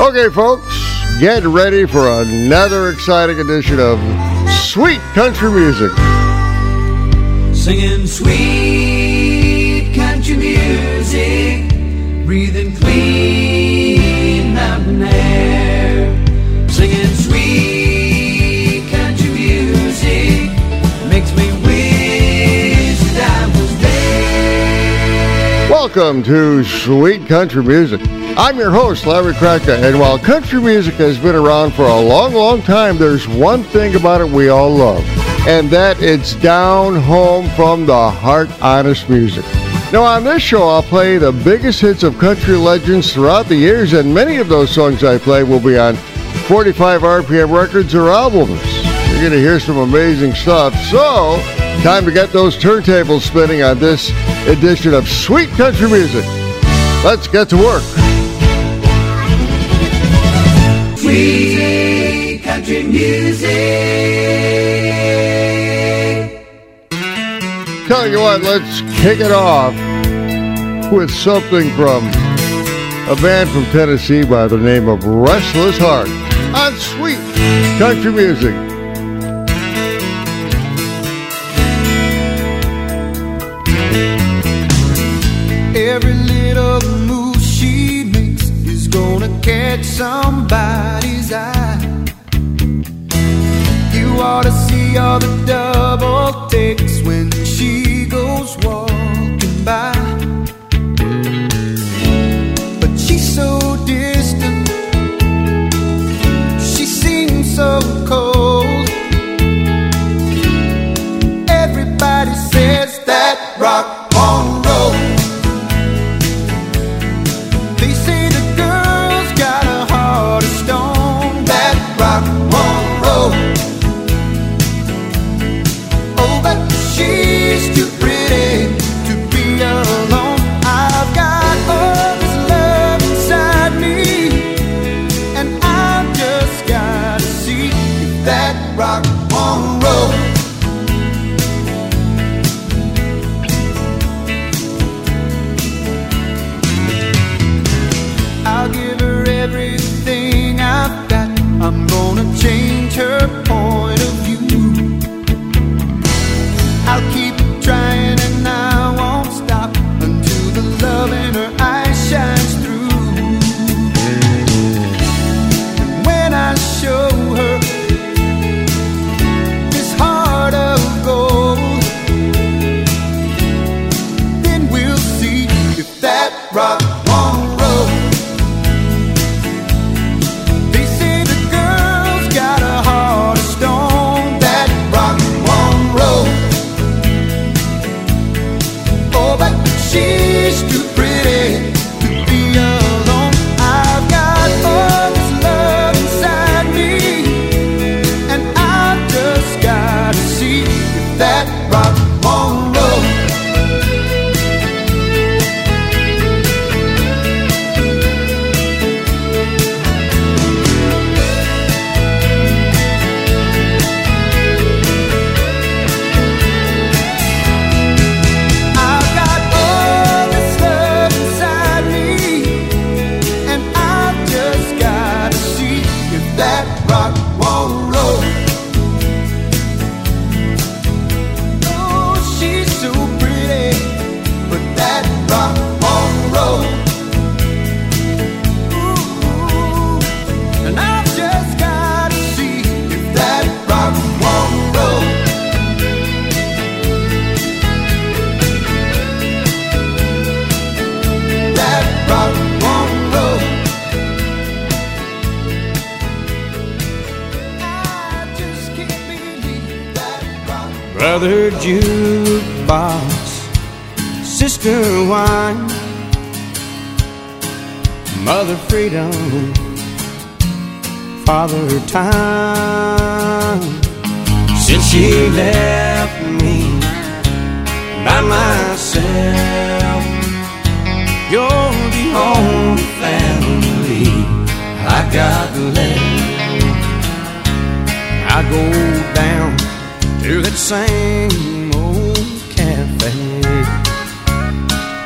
Okay, folks, get ready for another exciting edition of Sweet Country Music. Singing sweet country music, breathing clean mountain air. Singing sweet country music makes me wish that I was there. Welcome to Sweet Country Music. I'm your host, Larry Krakta, and while country music has been around for a long, long time, there's one thing about it we all love, and that it's down home from the heart, honest music. Now, on this show, I'll play the biggest hits of country legends throughout the years, and many of those songs I play will be on 45 RPM records or albums. You're going to hear some amazing stuff. So, time to get those turntables spinning on this edition of Sweet Country Music. Let's get to work. Sweet country music. Tell you what, let's kick it off with something from a band from Tennessee by the name of Restless Heart on Sweet Country Music. All the double mother freedom, father time. Since she left me by myself, you're the only family I got left. I go down to that same old cafe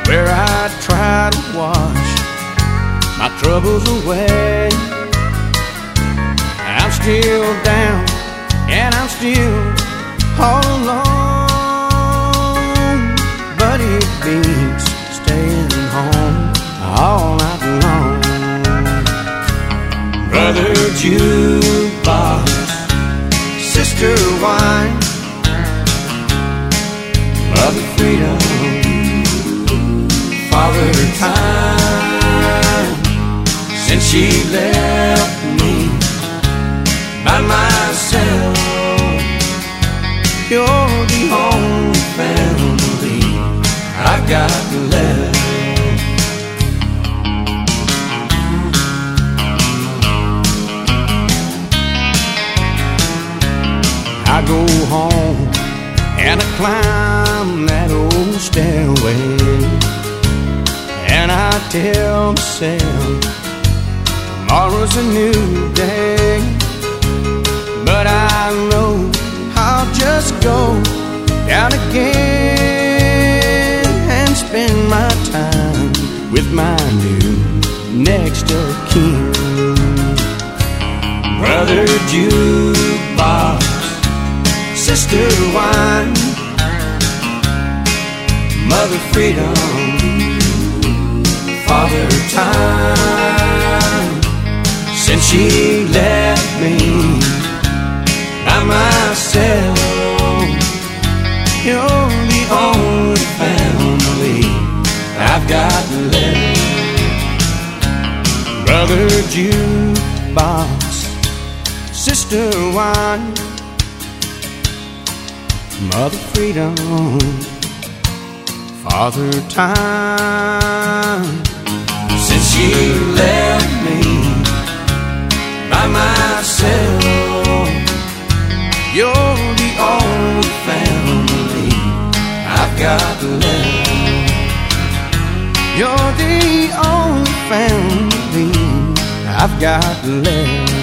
where I try to my troubles away. I'm still down and I'm still all alone, but it beats staying home all night long. Brother jukebox, sister wine, she left me by myself, you're the only family I've got left. I go home and I climb that old stairway and I tell myself tomorrow's a new day. But I know I'll just go down again and spend my time with my new next of kin. Brother jukebox, sister wine, mother freedom, father time. Since she left me by myself, you're the only family I've got left. Brother jukebox, sister wine, mother freedom, father time. Since she left me by myself, you're the only family I've got left. You're the only family I've got left.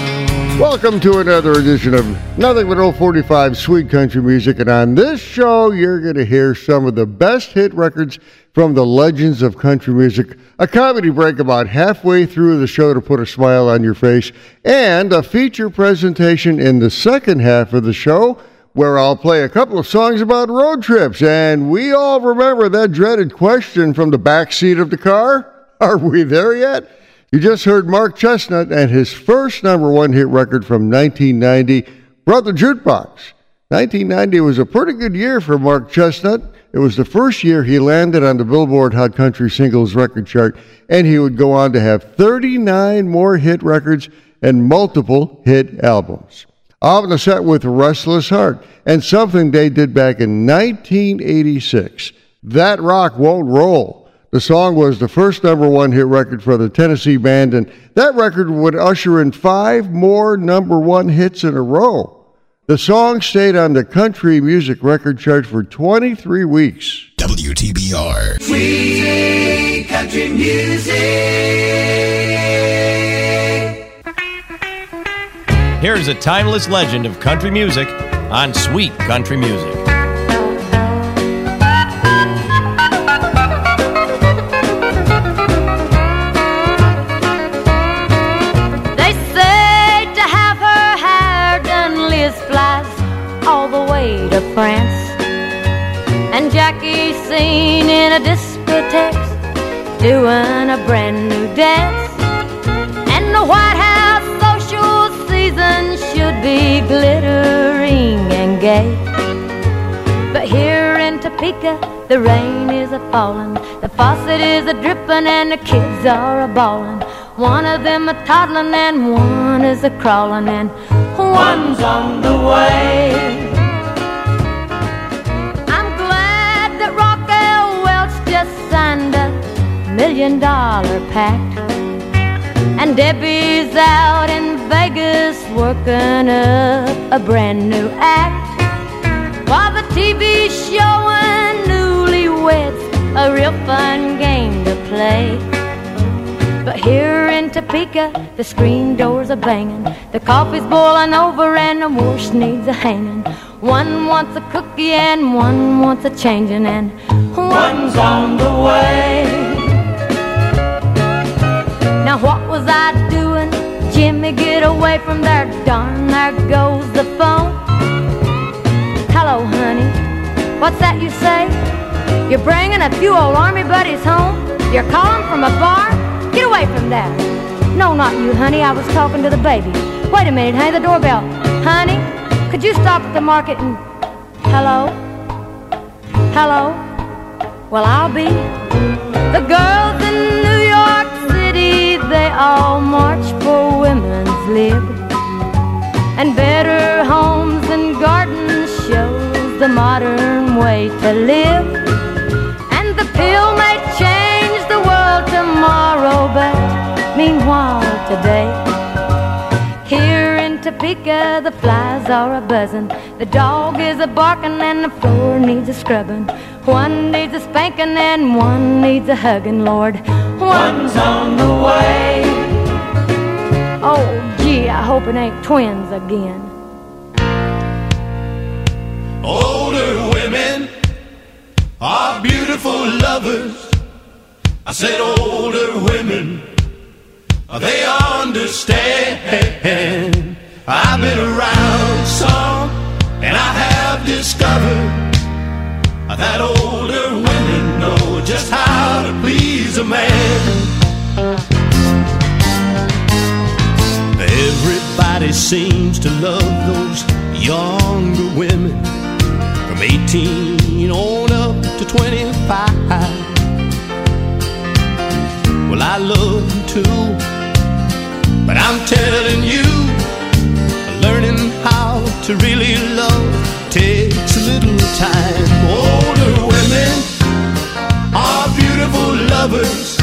Welcome to another edition of Nothing But Old 45 Sweet Country Music. And on this show, you're going to hear some of the best hit records from the legends of country music, a comedy break about halfway through the show to put a smile on your face, and a feature presentation in the second half of the show where I'll play a couple of songs about road trips. And we all remember that dreaded question from the back seat of the car Are we there yet? You just heard Mark Chesnutt and his first number one hit record from 1990, Brother Jukebox. 1990 was a pretty good year for Mark Chesnutt. It was the first year he landed on the Billboard Hot Country Singles record chart, and he would go on to have 39 more hit records and multiple hit albums. Off the set with Restless Heart and something they did back in 1986. That Rock Won't Roll. The song was the first number one hit record for the Tennessee band, and that record would usher in five more number one hits in a row. The song stayed on the country music record chart for 23 weeks. WTBR. Sweet country music. Here's a timeless legend of country music on Sweet Country Music. To France. And Jackie's seen in a discotheque doing a brand new dance. And the White House social season should be glittering and gay. But here in Topeka, the rain is a falling, the faucet is a dripping, and the kids are a bawling. One of them a toddling, and one is a crawling, and one's on the way. Million dollar pact. And Debbie's out in Vegas working up a brand new act. While the TV showing newlyweds a real fun game to play. But here in Topeka, the screen doors are banging, the coffee's boiling over, and the wash needs a hanging. One wants a cookie and one wants a changing, and one's on the way. Now what was I doing? Jimmy, get away from there. Darn, there goes the phone. Hello, honey. What's that you say? You're bringing a few old army buddies home? You're calling from a bar? Get away from there. No, not you, honey. I was talking to the baby. Wait a minute, honey. The doorbell. Honey, could you stop at the market and. Hello? Hello? Well, I'll be. The girls in New all march for women's lib. And better homes and gardens shows the modern way to live. And the pill may change the world tomorrow, but meanwhile today. Here in Topeka, the flies are a buzzing. The dog is a barking, and the floor needs a scrubbing. One needs a spanking, and one needs a hugging, Lord. One's on the way. Oh, gee, I hope it ain't twins again. Older women are beautiful lovers. I said older women, they understand. I've been around some, and I have discovered that older seems to love those younger women from 18 on up to 25. Well, I love them too, but I'm telling you, learning how to really love takes a little time. Older women are beautiful lovers.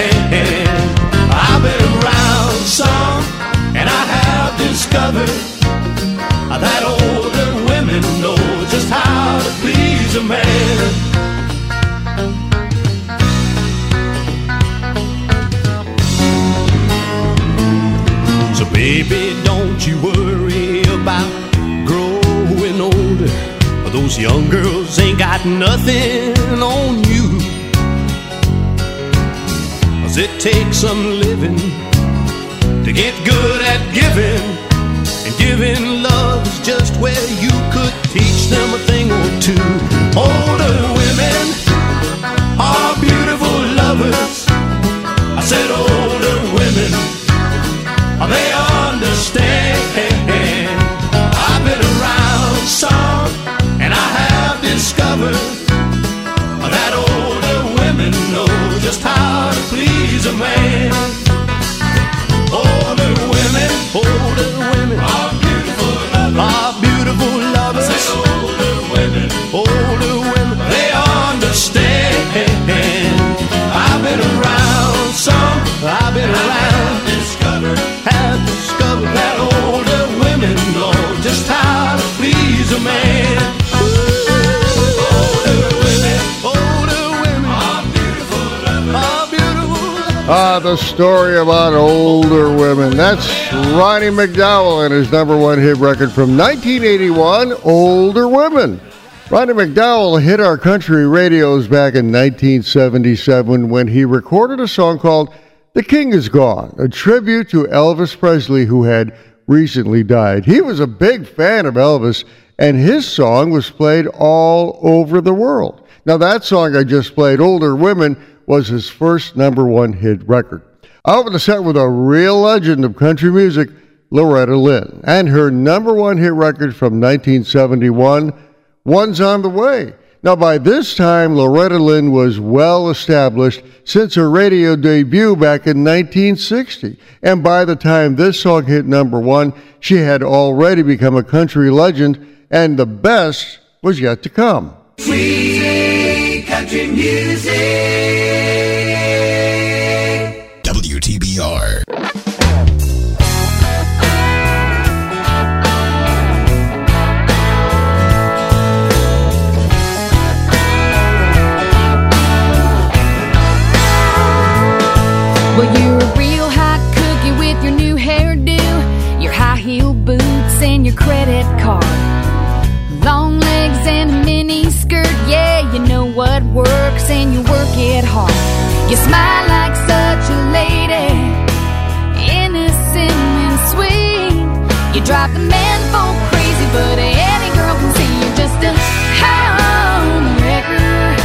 Understand. I've been around some, and I have discovered that older women know just how to please a man. So baby, don't you worry about growing older. Those young girls ain't got nothing on you. Takes some living to get good at giving. And giving love is just where you could teach them a thing or two. Older women are beautiful lovers. I said older Ah, the story about older women. That's Ronnie McDowell and his number one hit record from 1981, Older Women. Ronnie McDowell hit our country radios back in 1977 when he recorded a song called The King Is Gone, a tribute to Elvis Presley, who had recently died. He was a big fan of Elvis, and his song was played all over the world. Now, that song I just played, Older Women, was his first number one hit record. I opened the set with a real legend of country music, Loretta Lynn, and her number one hit record from 1971, One's on the Way. Now, by this time, Loretta Lynn was well established since her radio debut back in 1960. And by the time this song hit number one, she had already become a country legend, and the best was yet to come. Sweet country music. And you work it hard. You smile like such a lady, innocent and sweet. You drive the men folk crazy, but any girl can see you're just a homewrecker.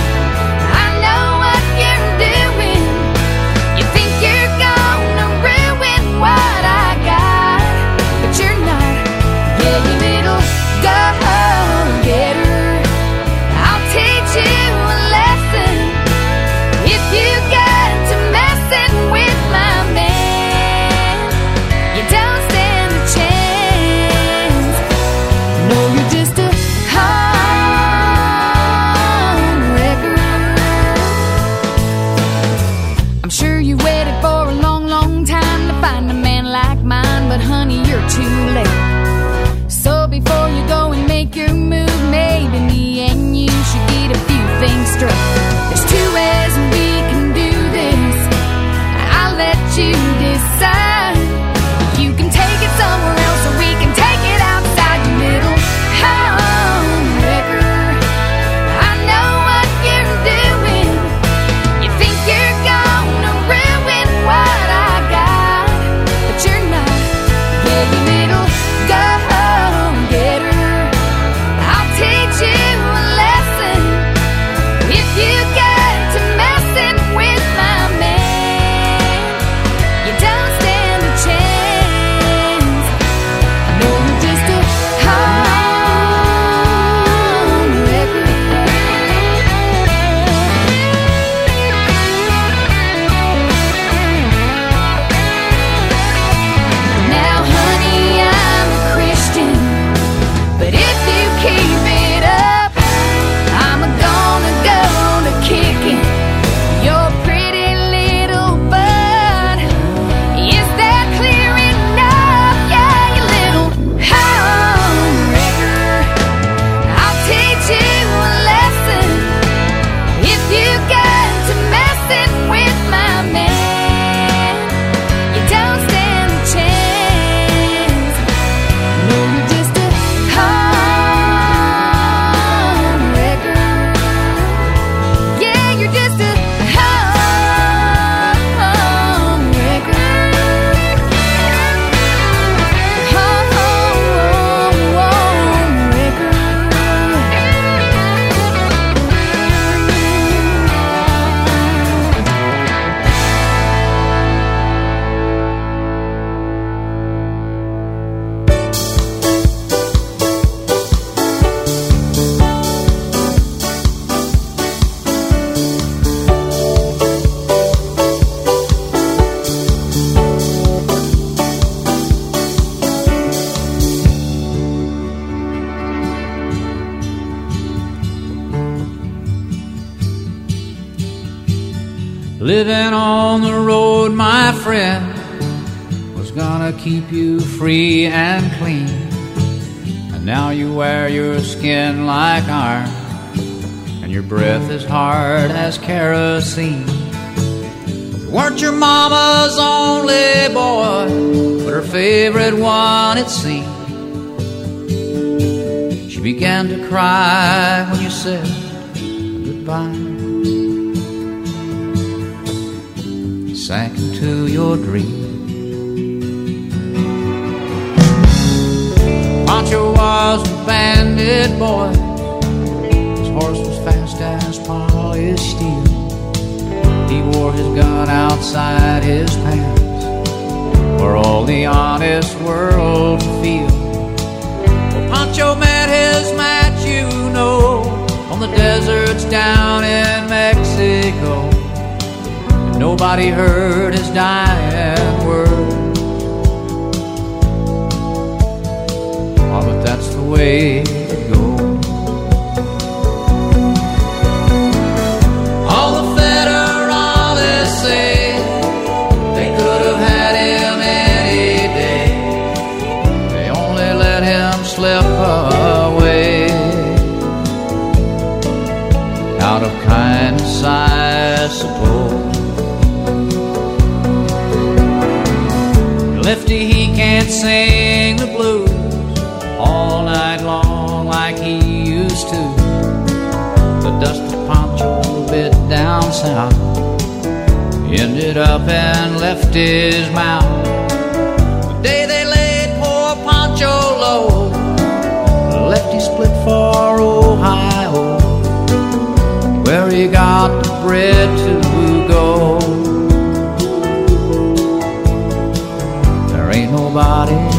Free and clean. And now you wear your skin like iron, and your breath is hard as kerosene. You weren't your mama's only boy, but her favorite one, it seemed. She began to cry when you said goodbye. sank into your dream. Pancho was a bandit boy. His horse was fast as polished steel. He wore his gun outside his pants for all the honest world to feel. Well, Pancho met his match, you know, on the deserts down in Mexico. Nobody heard his dying way it goes. All the federales say they could have had him any day. They only let him slip away out of kindness, I suppose. Lefty, he can't sing the blues down south. Ended up and left his mouth. The day they laid poor Pancho low, Lefty split for Ohio, where he got the bread to go. There ain't nobody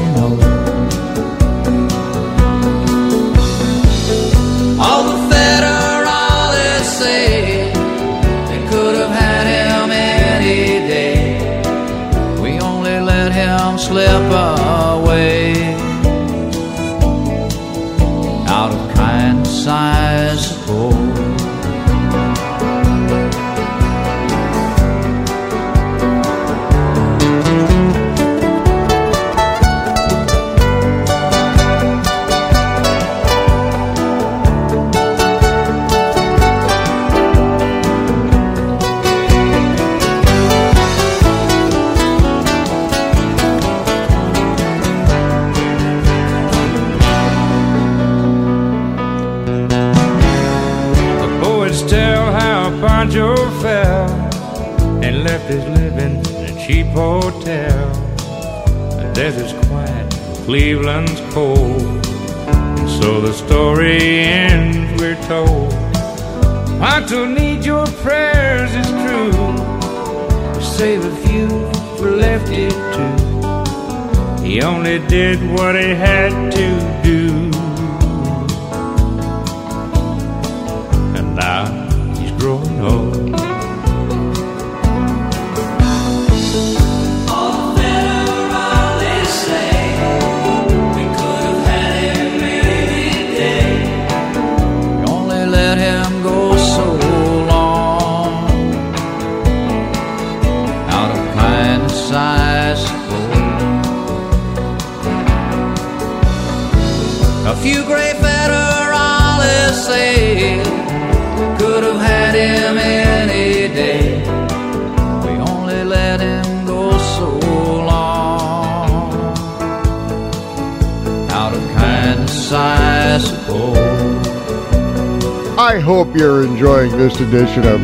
hope you're enjoying this edition of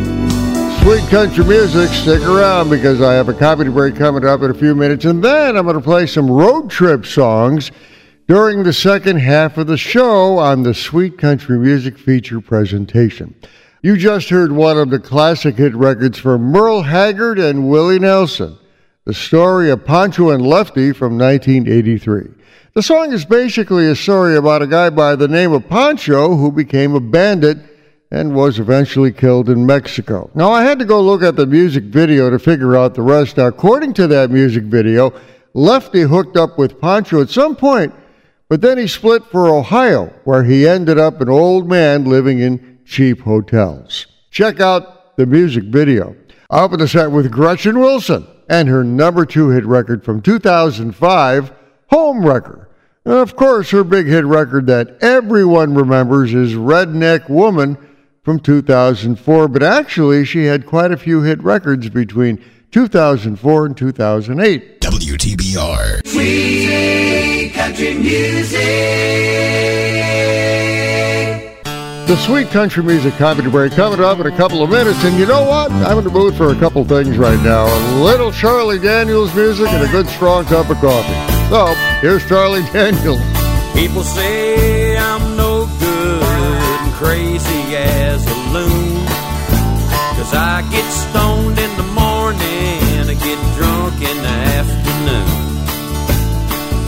Sweet Country Music. Stick around because I have a copy break coming up in a few minutes, and then I'm going to play some road trip songs during the second half of the show on the Sweet Country Music feature presentation. You just heard one of the classic hit records from Merle Haggard and Willie Nelson, the story of Pancho and Lefty from 1983. The song is basically a story about a guy by the name of Pancho who became a bandit and was eventually killed in Mexico. Now, I had to go look at the music video to figure out the rest. Now, according to that music video, Lefty hooked up with Pancho at some point, but then he split for Ohio, where he ended up an old man living in cheap hotels. Check out the music video. I open the set with Gretchen Wilson and her number two hit record from 2005, Home Wrecker. And of course, her big hit record that everyone remembers is Redneck Woman from 2004, but actually, she had quite a few hit records between 2004 and 2008. WTBR. Sweet country music. The Sweet Country Music Comedy Break coming up in a couple of minutes, and you know what? I'm in the mood for a couple things right now. A little Charlie Daniels music and a good strong cup of coffee. So, here's Charlie Daniels. People say I'm no good and crazy as a loon. Cause I get stoned in the morning I get drunk in the afternoon.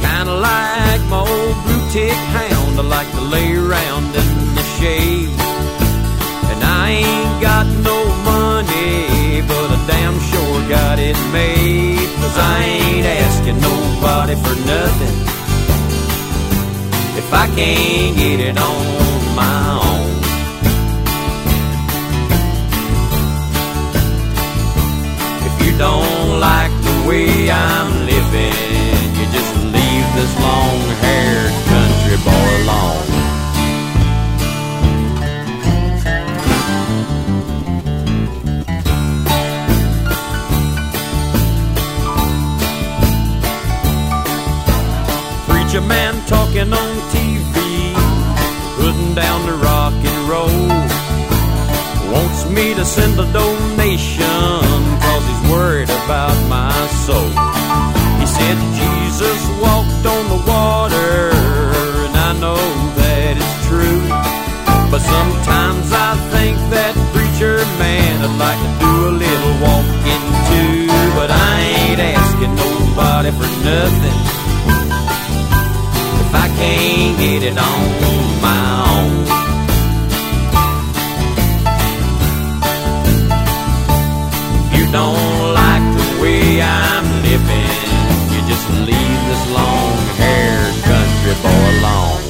Kinda like my old blue tick hound, I like to lay around in the shade. And I ain't got no money, but I damn sure got it made. Cause I ain't asking nobody for nothing if I can't get it on my own. Don't like the way I'm living, you just leave this long haired country boy alone. Preacher man talking on TV, putting down the rock and roll. Wants me to send a donation worried about my soul. He said Jesus walked on the water, and I know that it's true. But sometimes I think that preacher man would like to do a little walking too. But I ain't asking nobody for nothing if I can't get it on my own. you don't like the way I'm living, you just leave this long haired country boy alone.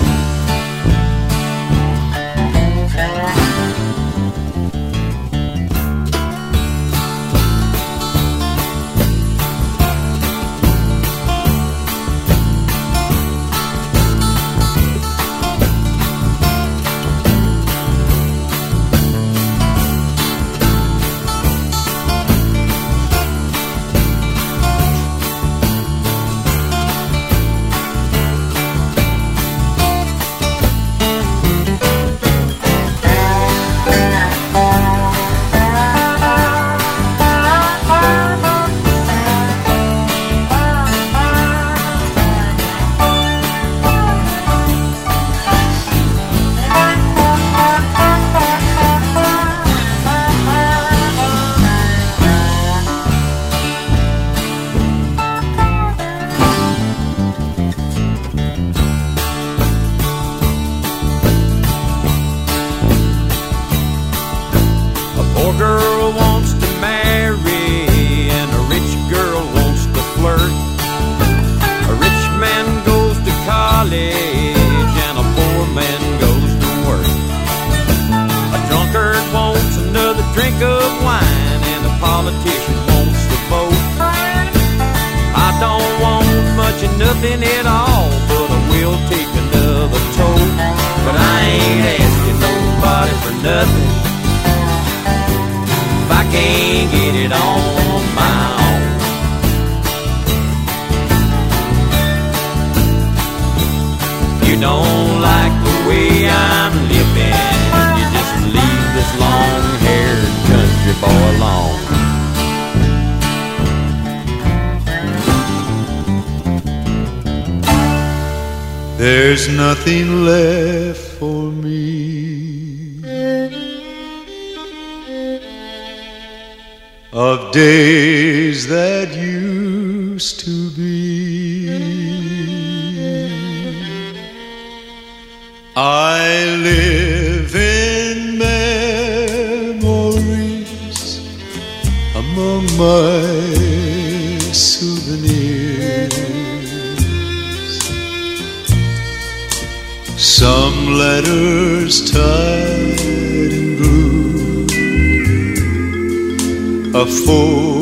used to be. I live in memories among my souvenirs. Some letters tied in blue, a full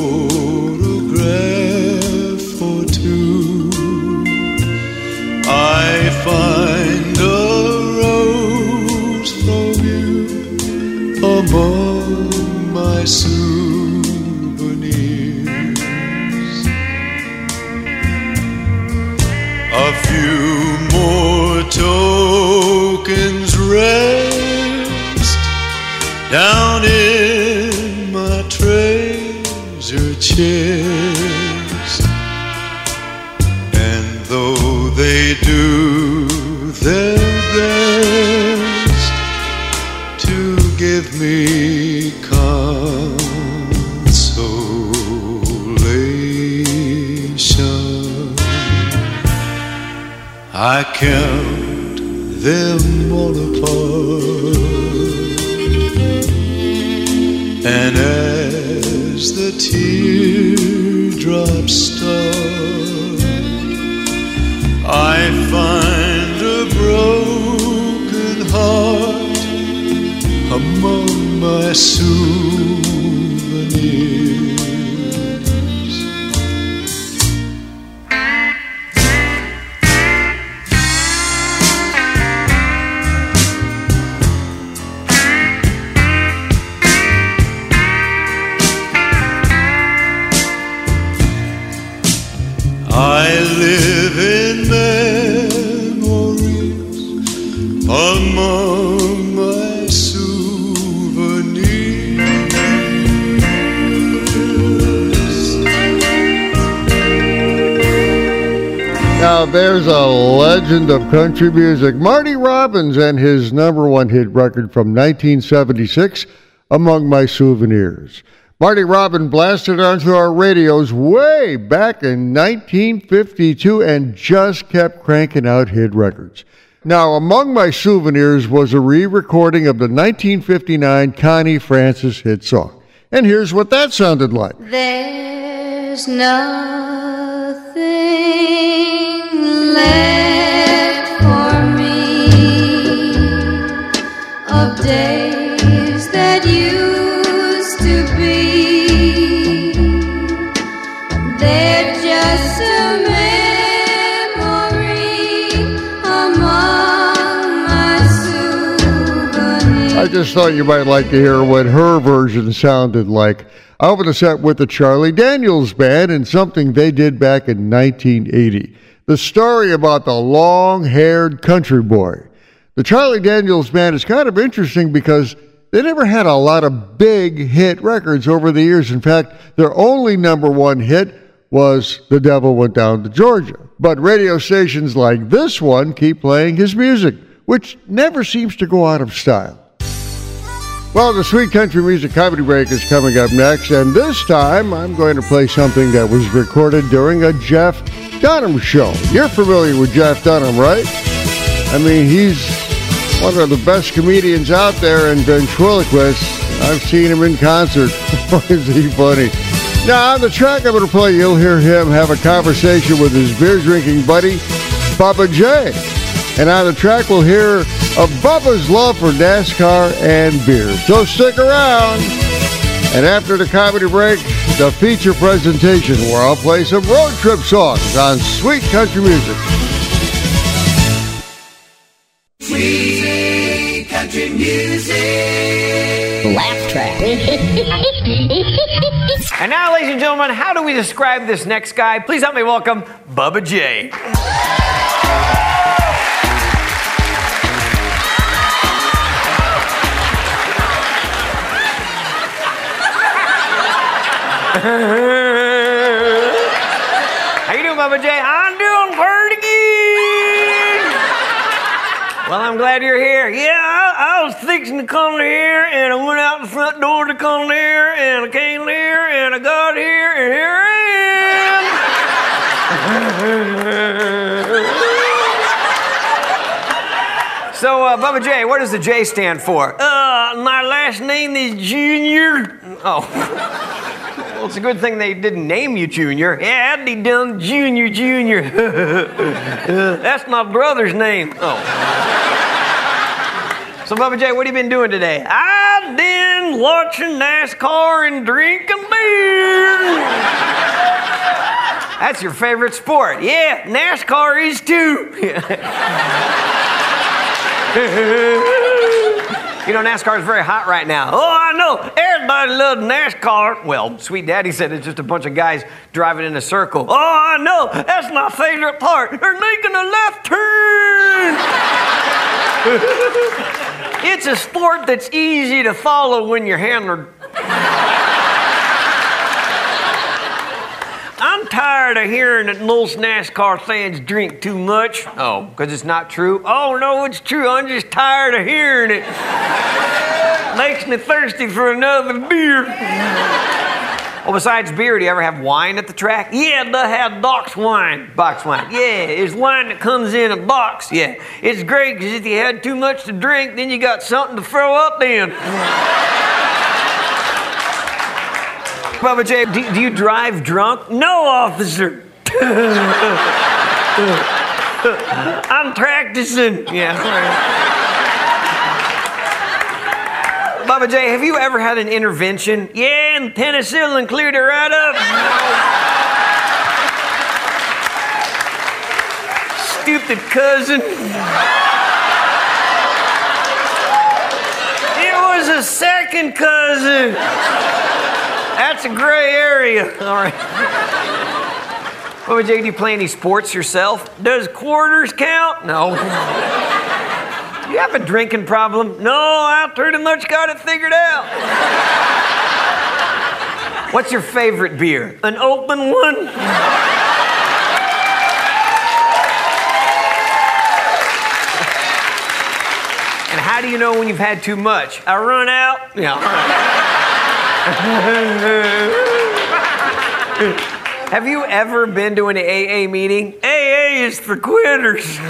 count them all apart. And as the teardrops start, I find a broken heart among my soon legend of country music, Marty Robbins, and his number one hit record from 1976, Among My Souvenirs. Marty Robbins blasted onto our radios way back in 1952 and just kept cranking out hit records. Now, Among My Souvenirs was a re recording of the 1959 Connie Francis hit song. And here's what that sounded like. There's nothing left. Days that used to be. They're just a memory among my souvenirs. I just thought you might like to hear what her version sounded like. I opened set with the Charlie Daniels Band and something they did back in 1980. The story about the long haired country boy. The Charlie Daniels Band is kind of interesting because they never had a lot of big hit records over the years. In fact, their only number one hit was The Devil Went Down to Georgia. But radio stations like this one keep playing his music, which never seems to go out of style. Well, the Sweet Country Music Comedy Break is coming up next, and this time I'm going to play something that was recorded during a Jeff Dunham show. You're familiar with Jeff Dunham, right? I mean, he's one of the best comedians out there and ventriloquist. I've seen him in concert. is he funny? Now, on the track I'm going to play, you'll hear him have a conversation with his beer drinking buddy, Bubba J. And on the track, we'll hear of Bubba's love for NASCAR and beer. So stick around. And after the comedy break, the feature presentation where I'll play some road trip songs on Sweet Country Music. Music. Laugh track. And now, ladies and gentlemen, how do we describe this next guy? Please help me welcome Bubba J. How you doing, Bubba J? I'm doing pretty good. Well, I'm glad you're here. Yeah, I, I was fixing to come here, and I went out the front door to come here, and I came here, and I got here, and here I am. so, uh, Bubba J, what does the J stand for? Uh, my last name is Junior. Oh. Well, it's a good thing they didn't name you Junior. Yeah, I'd be done Junior, Junior. That's my brother's name. Oh. So, Bubba J, what have you been doing today? I've been watching NASCAR and drinking beer. That's your favorite sport. Yeah, NASCAR is too. You know, NASCAR is very hot right now. Oh, I know. Everybody loves NASCAR. Well, Sweet Daddy said it's just a bunch of guys driving in a circle. Oh, I know. That's my favorite part. They're making a left turn. it's a sport that's easy to follow when you're handler. I'm tired of hearing that most NASCAR fans drink too much. Oh, because it's not true? Oh, no, it's true. I'm just tired of hearing it. Makes me thirsty for another beer. Well, besides beer, do you ever have wine at the track? Yeah, they have box wine. Box wine. Yeah, it's wine that comes in a box. Yeah, it's great because if you had too much to drink, then you got something to throw up in. Bubba J, do, do you drive drunk? No, officer. I'm practicing. Yeah. Bubba J, have you ever had an intervention? Yeah, and penicillin cleared it right up. Stupid cousin. It was a second cousin. That's a gray area. All right. J, do you play any sports yourself? Does quarters count? No. you have a drinking problem? No, I pretty much got it figured out. What's your favorite beer? An open one? And how do you know when you've had too much? I run out. Yeah. Have you ever been to an AA meeting? AA is for quitters.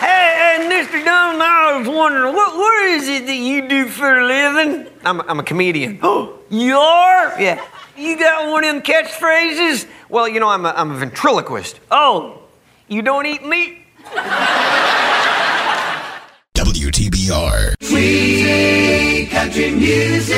Hey, Mr. Dunn, I was wondering, what, what is it that you do for a living? I'm, I'm a comedian. Oh, you are? Yeah. You got one of them catchphrases? Well, you know, I'm a, I'm a ventriloquist. Oh, you don't eat meat? WTBR. Sweet country music.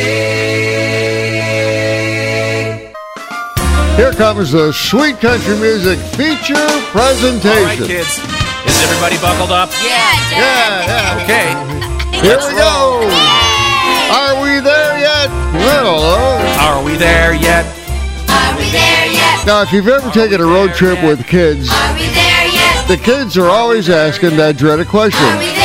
Here comes the Sweet Country Music feature presentation. All right, kids. Is everybody buckled up? Yeah, Yeah, yeah. Okay. Here we go. Are we there yet? Well, uh, Are we there yet? Are we there yet? now, if you've ever taken a road trip with kids, Are we there yet? the kids are always asking that dreaded question.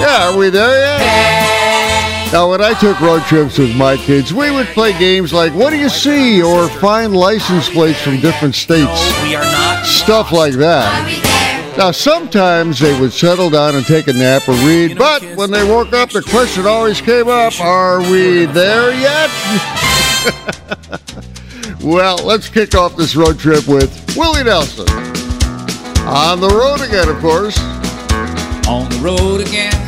Yeah, are we there yet? Now, when I took road trips with my kids, we would play games like What Do You See? or find license plates from different states. No, we are not. Stuff like that. Are we there? Now, sometimes they would settle down and take a nap or read, but when they woke up, the question always came up Are we there yet? well, let's kick off this road trip with Willie Nelson. On the road again, of course. on the road again.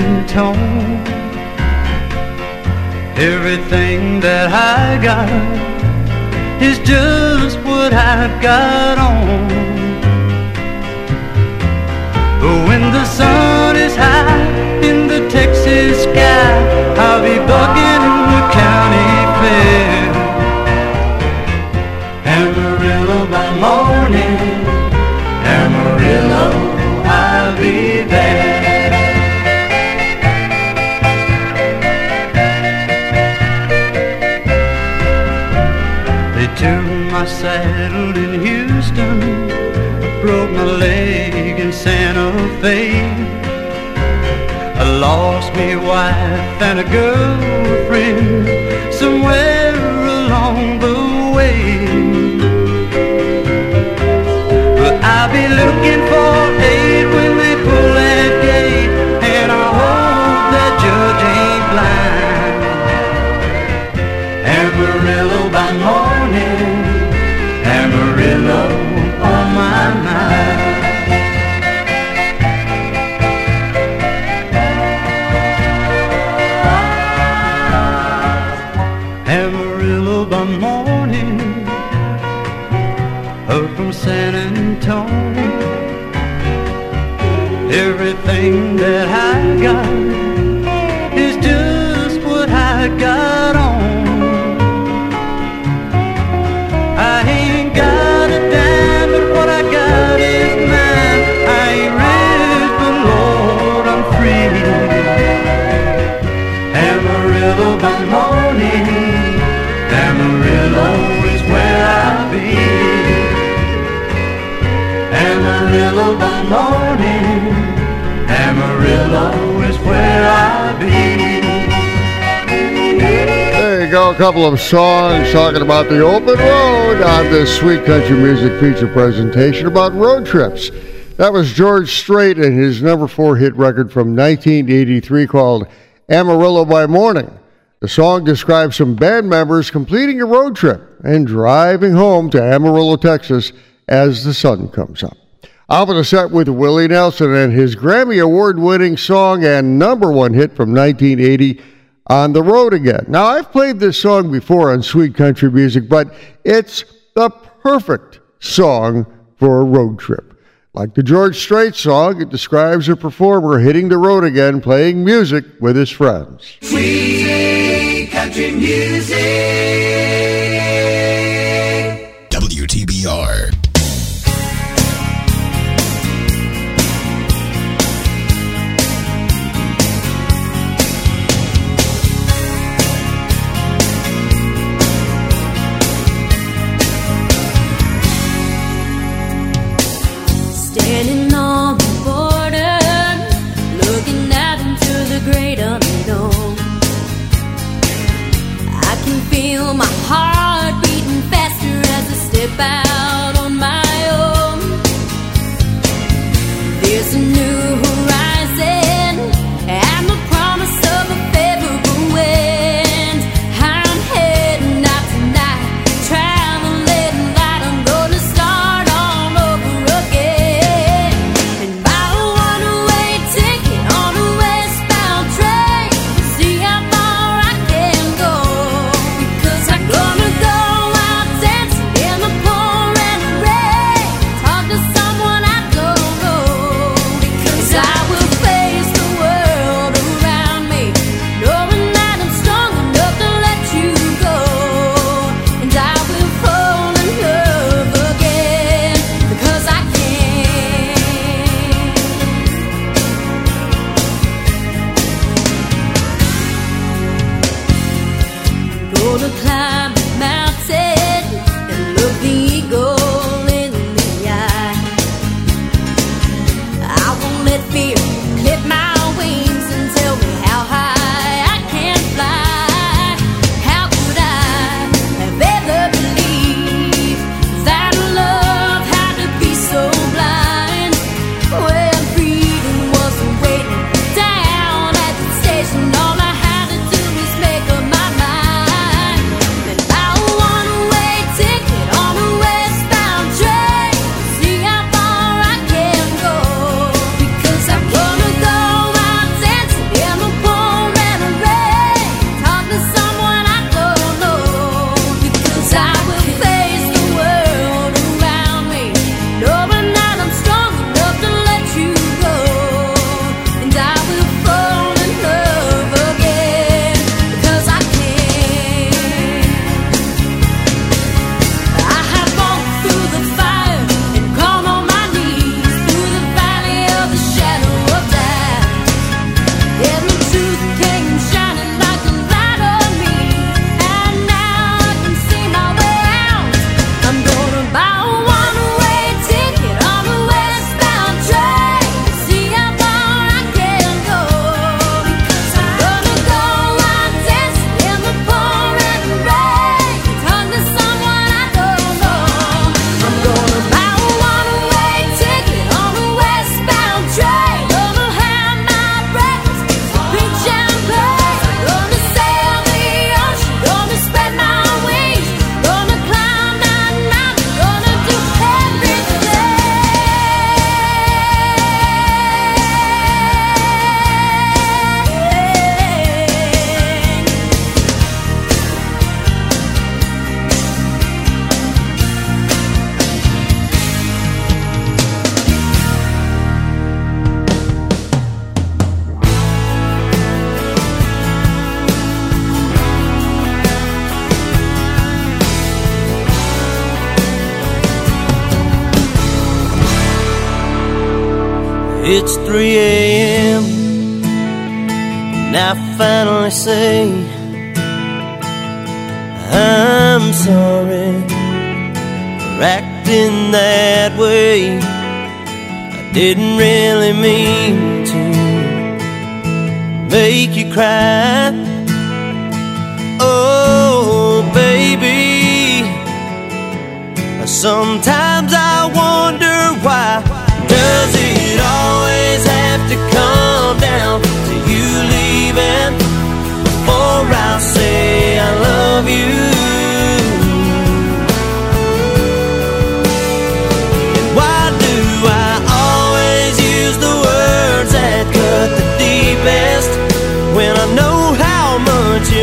Antonio. Everything that I got is just what I've got on. But when the sun is high in the Texas sky, me wife and a girlfriend Everything that I got is just what I got on. I ain't got a dime, but what I got is mine. I ain't rich, but Lord, I'm free. Amarillo by morning, Amarillo is where I'll be. Amarillo by morning, There you go, a couple of songs talking about the open road on this sweet country music feature presentation about road trips. That was George Strait and his number four hit record from 1983 called Amarillo by Morning. The song describes some band members completing a road trip and driving home to Amarillo, Texas as the sun comes up. I'll going to set with Willie Nelson and his Grammy Award winning song and number one hit from 1980, On the Road Again. Now, I've played this song before on Sweet Country Music, but it's the perfect song for a road trip. Like the George Strait song, it describes a performer hitting the road again playing music with his friends. Sweet country music.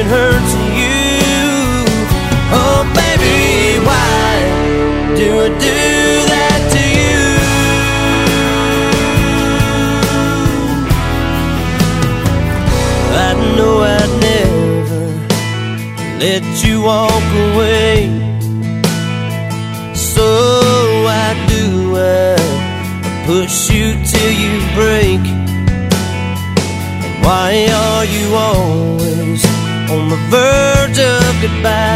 It hurts you? Oh, baby, why do I do that to you? I know I'd never let you walk away. So I do I push you till you break. The verge of goodbye?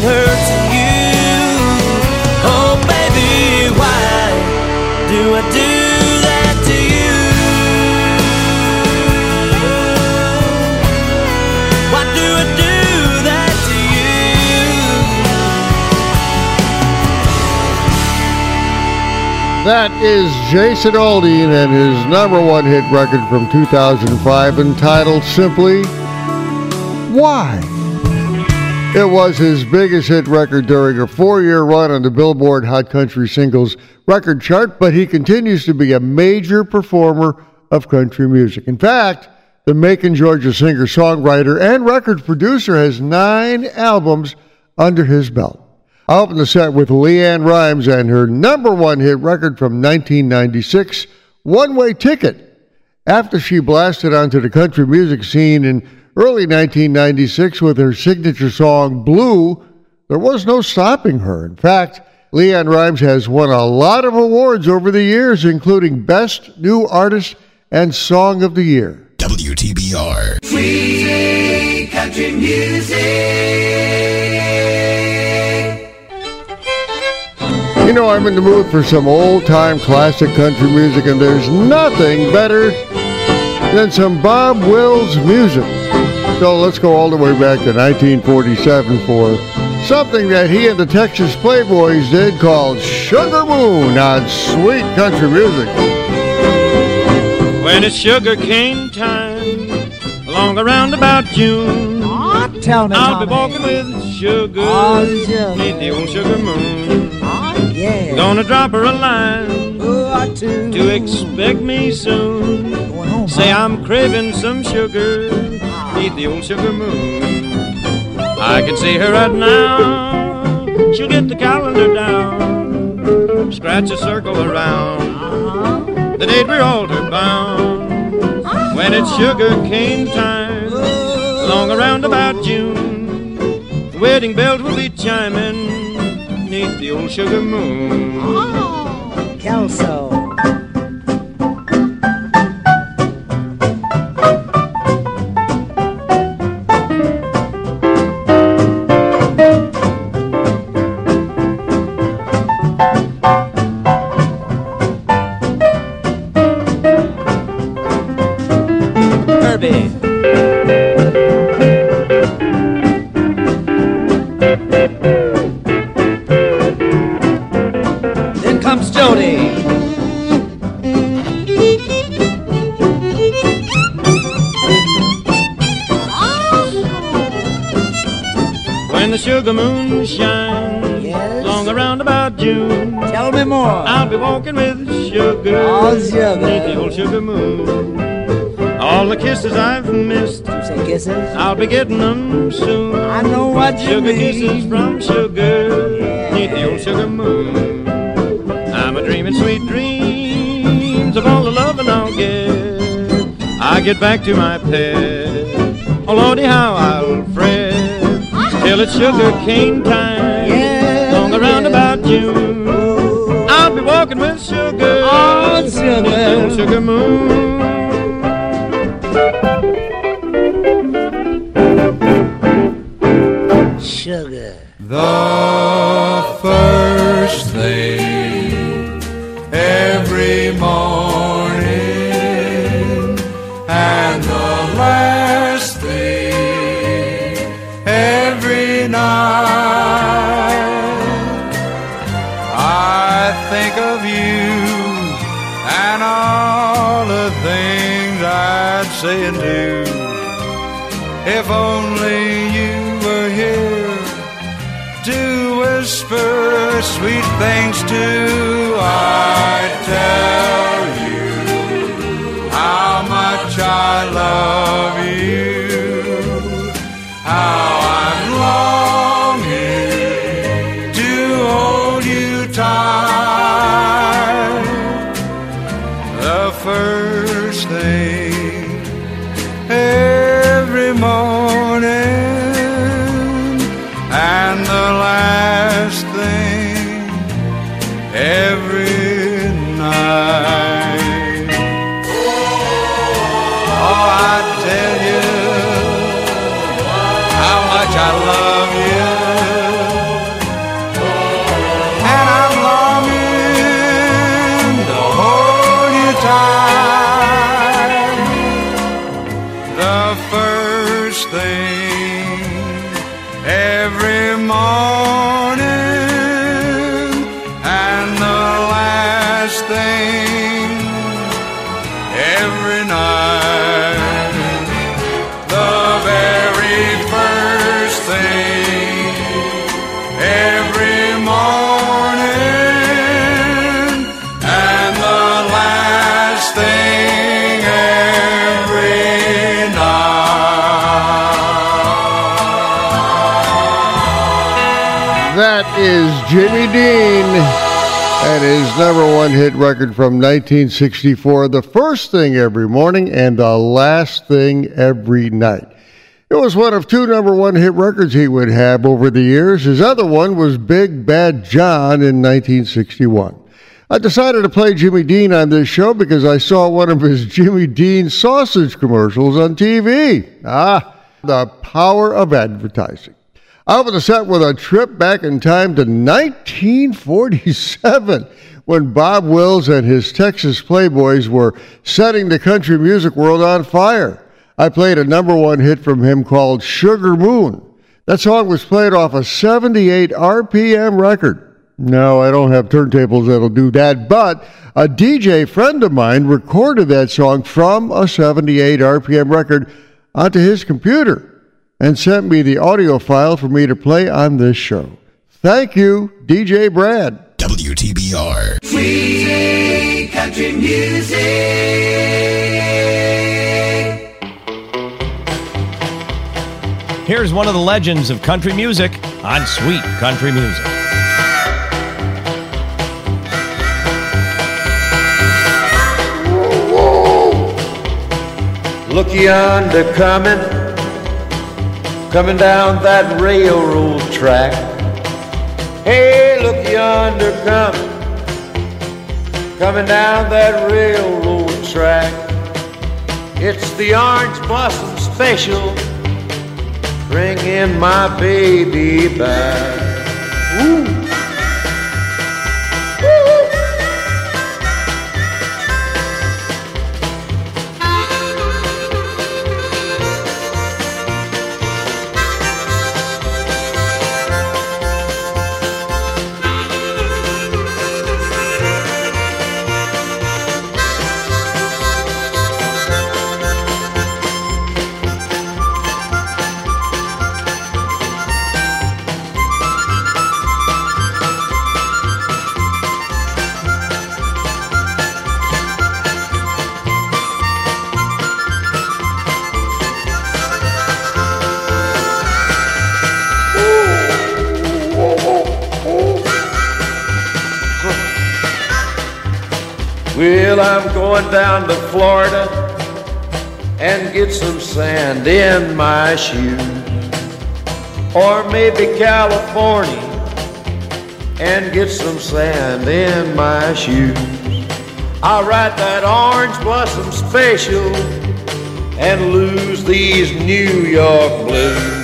It hurts you? Oh, baby, why do I do that to you? Why do I do that to you? That is Jason Aldean and his number one hit record from 2005 entitled simply Why? It was his biggest hit record during a four year run on the Billboard Hot Country Singles record chart, but he continues to be a major performer of country music. In fact, the Macon, Georgia singer, songwriter, and record producer has nine albums under his belt. I open the set with LeAnn Rimes and her number one hit record from 1996, One Way Ticket. After she blasted onto the country music scene in early 1996 with her signature song Blue, there was no stopping her. In fact, LeAnn Rimes has won a lot of awards over the years, including Best New Artist and Song of the Year. WTBR. Sweet country music. You know, I'm in the mood for some old time classic country music, and there's nothing better than some Bob Wills music. So let's go all the way back to 1947 for something that he and the Texas Playboys did called Sugar Moon on Sweet Country Music. When it's sugar cane time, along around about June, tell me, I'll be Tommy. walking with sugar, Oh, sugar. beneath the old sugar moon. Yeah. Gonna drop her a line Ooh, to, to expect me soon. Say I'm craving some sugar, beneath the old sugar moon. I can see her right now. She'll get the calendar down, scratch a circle around uh-huh. the date we're altar bound. Uh-huh. When it's sugar cane time, long around about June, the wedding bells will be chiming neath the old sugar moon. Oh. Kelso. Kisses? I'll be getting them soon. I know what you Sugar mean. kisses from sugar. Neath the old sugar moon. I'm a dreaming sweet dreams of all the loving I'll get. I get back to my pet. Oh Lordy, how I'll fret ah. till it's sugar cane time. Long around about June, oh. I'll be walking with sugar. Oh, sugar. Neath the old sugar moon. Sugar. The is Jimmy Dean and his number one hit record from 1964, The First Thing Every Morning and The Last Thing Every Night. It was one of two number one hit records he would have over the years. His other one was Big Bad John in 1961. I decided to play Jimmy Dean on this show because I saw one of his Jimmy Dean sausage commercials on TV. Ah, the power of advertising. I the set with a trip back in time to 1947 when Bob Wills and his Texas Playboys were setting the country music world on fire. I played a number one hit from him called Sugar Moon. That song was played off a 78 RPM record. No, I don't have turntables that'll do that, but a DJ friend of mine recorded that song from a 78 RPM record onto his computer and sent me the audio file for me to play on this show. Thank you, DJ Brad. WTBR. Free country music. Here's one of the legends of country music on Sweet Country Music. Look yonder coming, coming down that railroad track. Hey, look yonder coming, coming down that railroad track. It's the Orange Blossom Special, bringing my baby back. Ooh. Going down to Florida and get some sand in my shoes. Or maybe California and get some sand in my shoes. I'll write that orange blossom special and lose these New York blues.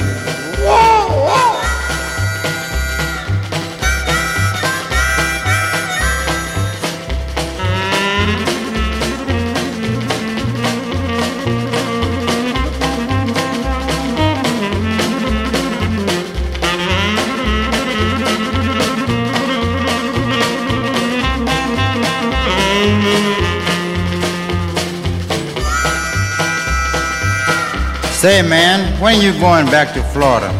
Say, man, when you going back to Florida?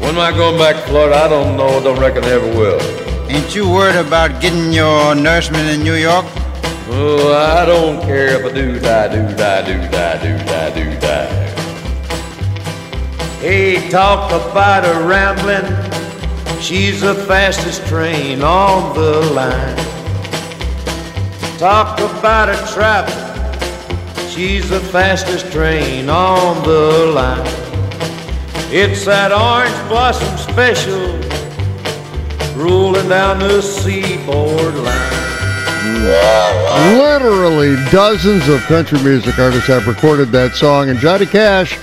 When am I going back to Florida? I don't know. Don't reckon I ever will. Ain't you worried about getting your nourishment in New York? Oh, I don't care if I do die, do die, do die, do die, do die. Hey, talk about a rambling. She's the fastest train on the line. Talk about a traveling. She's the fastest train on the line. It's that orange blossom special rolling down the seaboard line. Literally dozens of country music artists have recorded that song, and Johnny Cash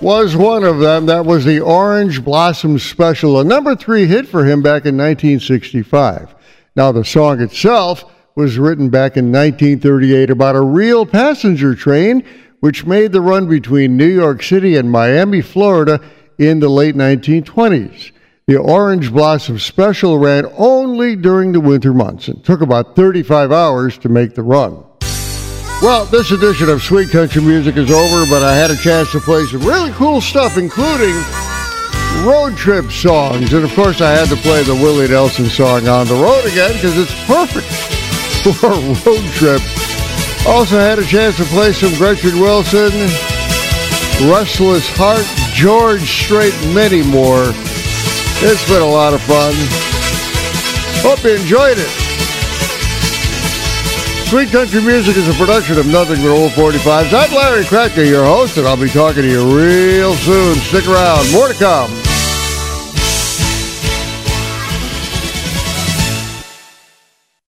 was one of them. That was the Orange Blossom Special, a number three hit for him back in 1965. Now, the song itself was written back in 1938 about a real passenger train which made the run between New York City and Miami, Florida in the late 1920s. The Orange Blossom Special ran only during the winter months and took about 35 hours to make the run. Well, this edition of Sweet Country Music is over, but I had a chance to play some really cool stuff, including road trip songs. And of course, I had to play the Willie Nelson song On the Road again because it's perfect for a road trip. Also had a chance to play some Gretchen Wilson, Restless Heart, George Strait, many more. It's been a lot of fun. Hope you enjoyed it. Sweet Country Music is a production of Nothing But Old 45s. I'm Larry Cracker, your host, and I'll be talking to you real soon. Stick around. More to come.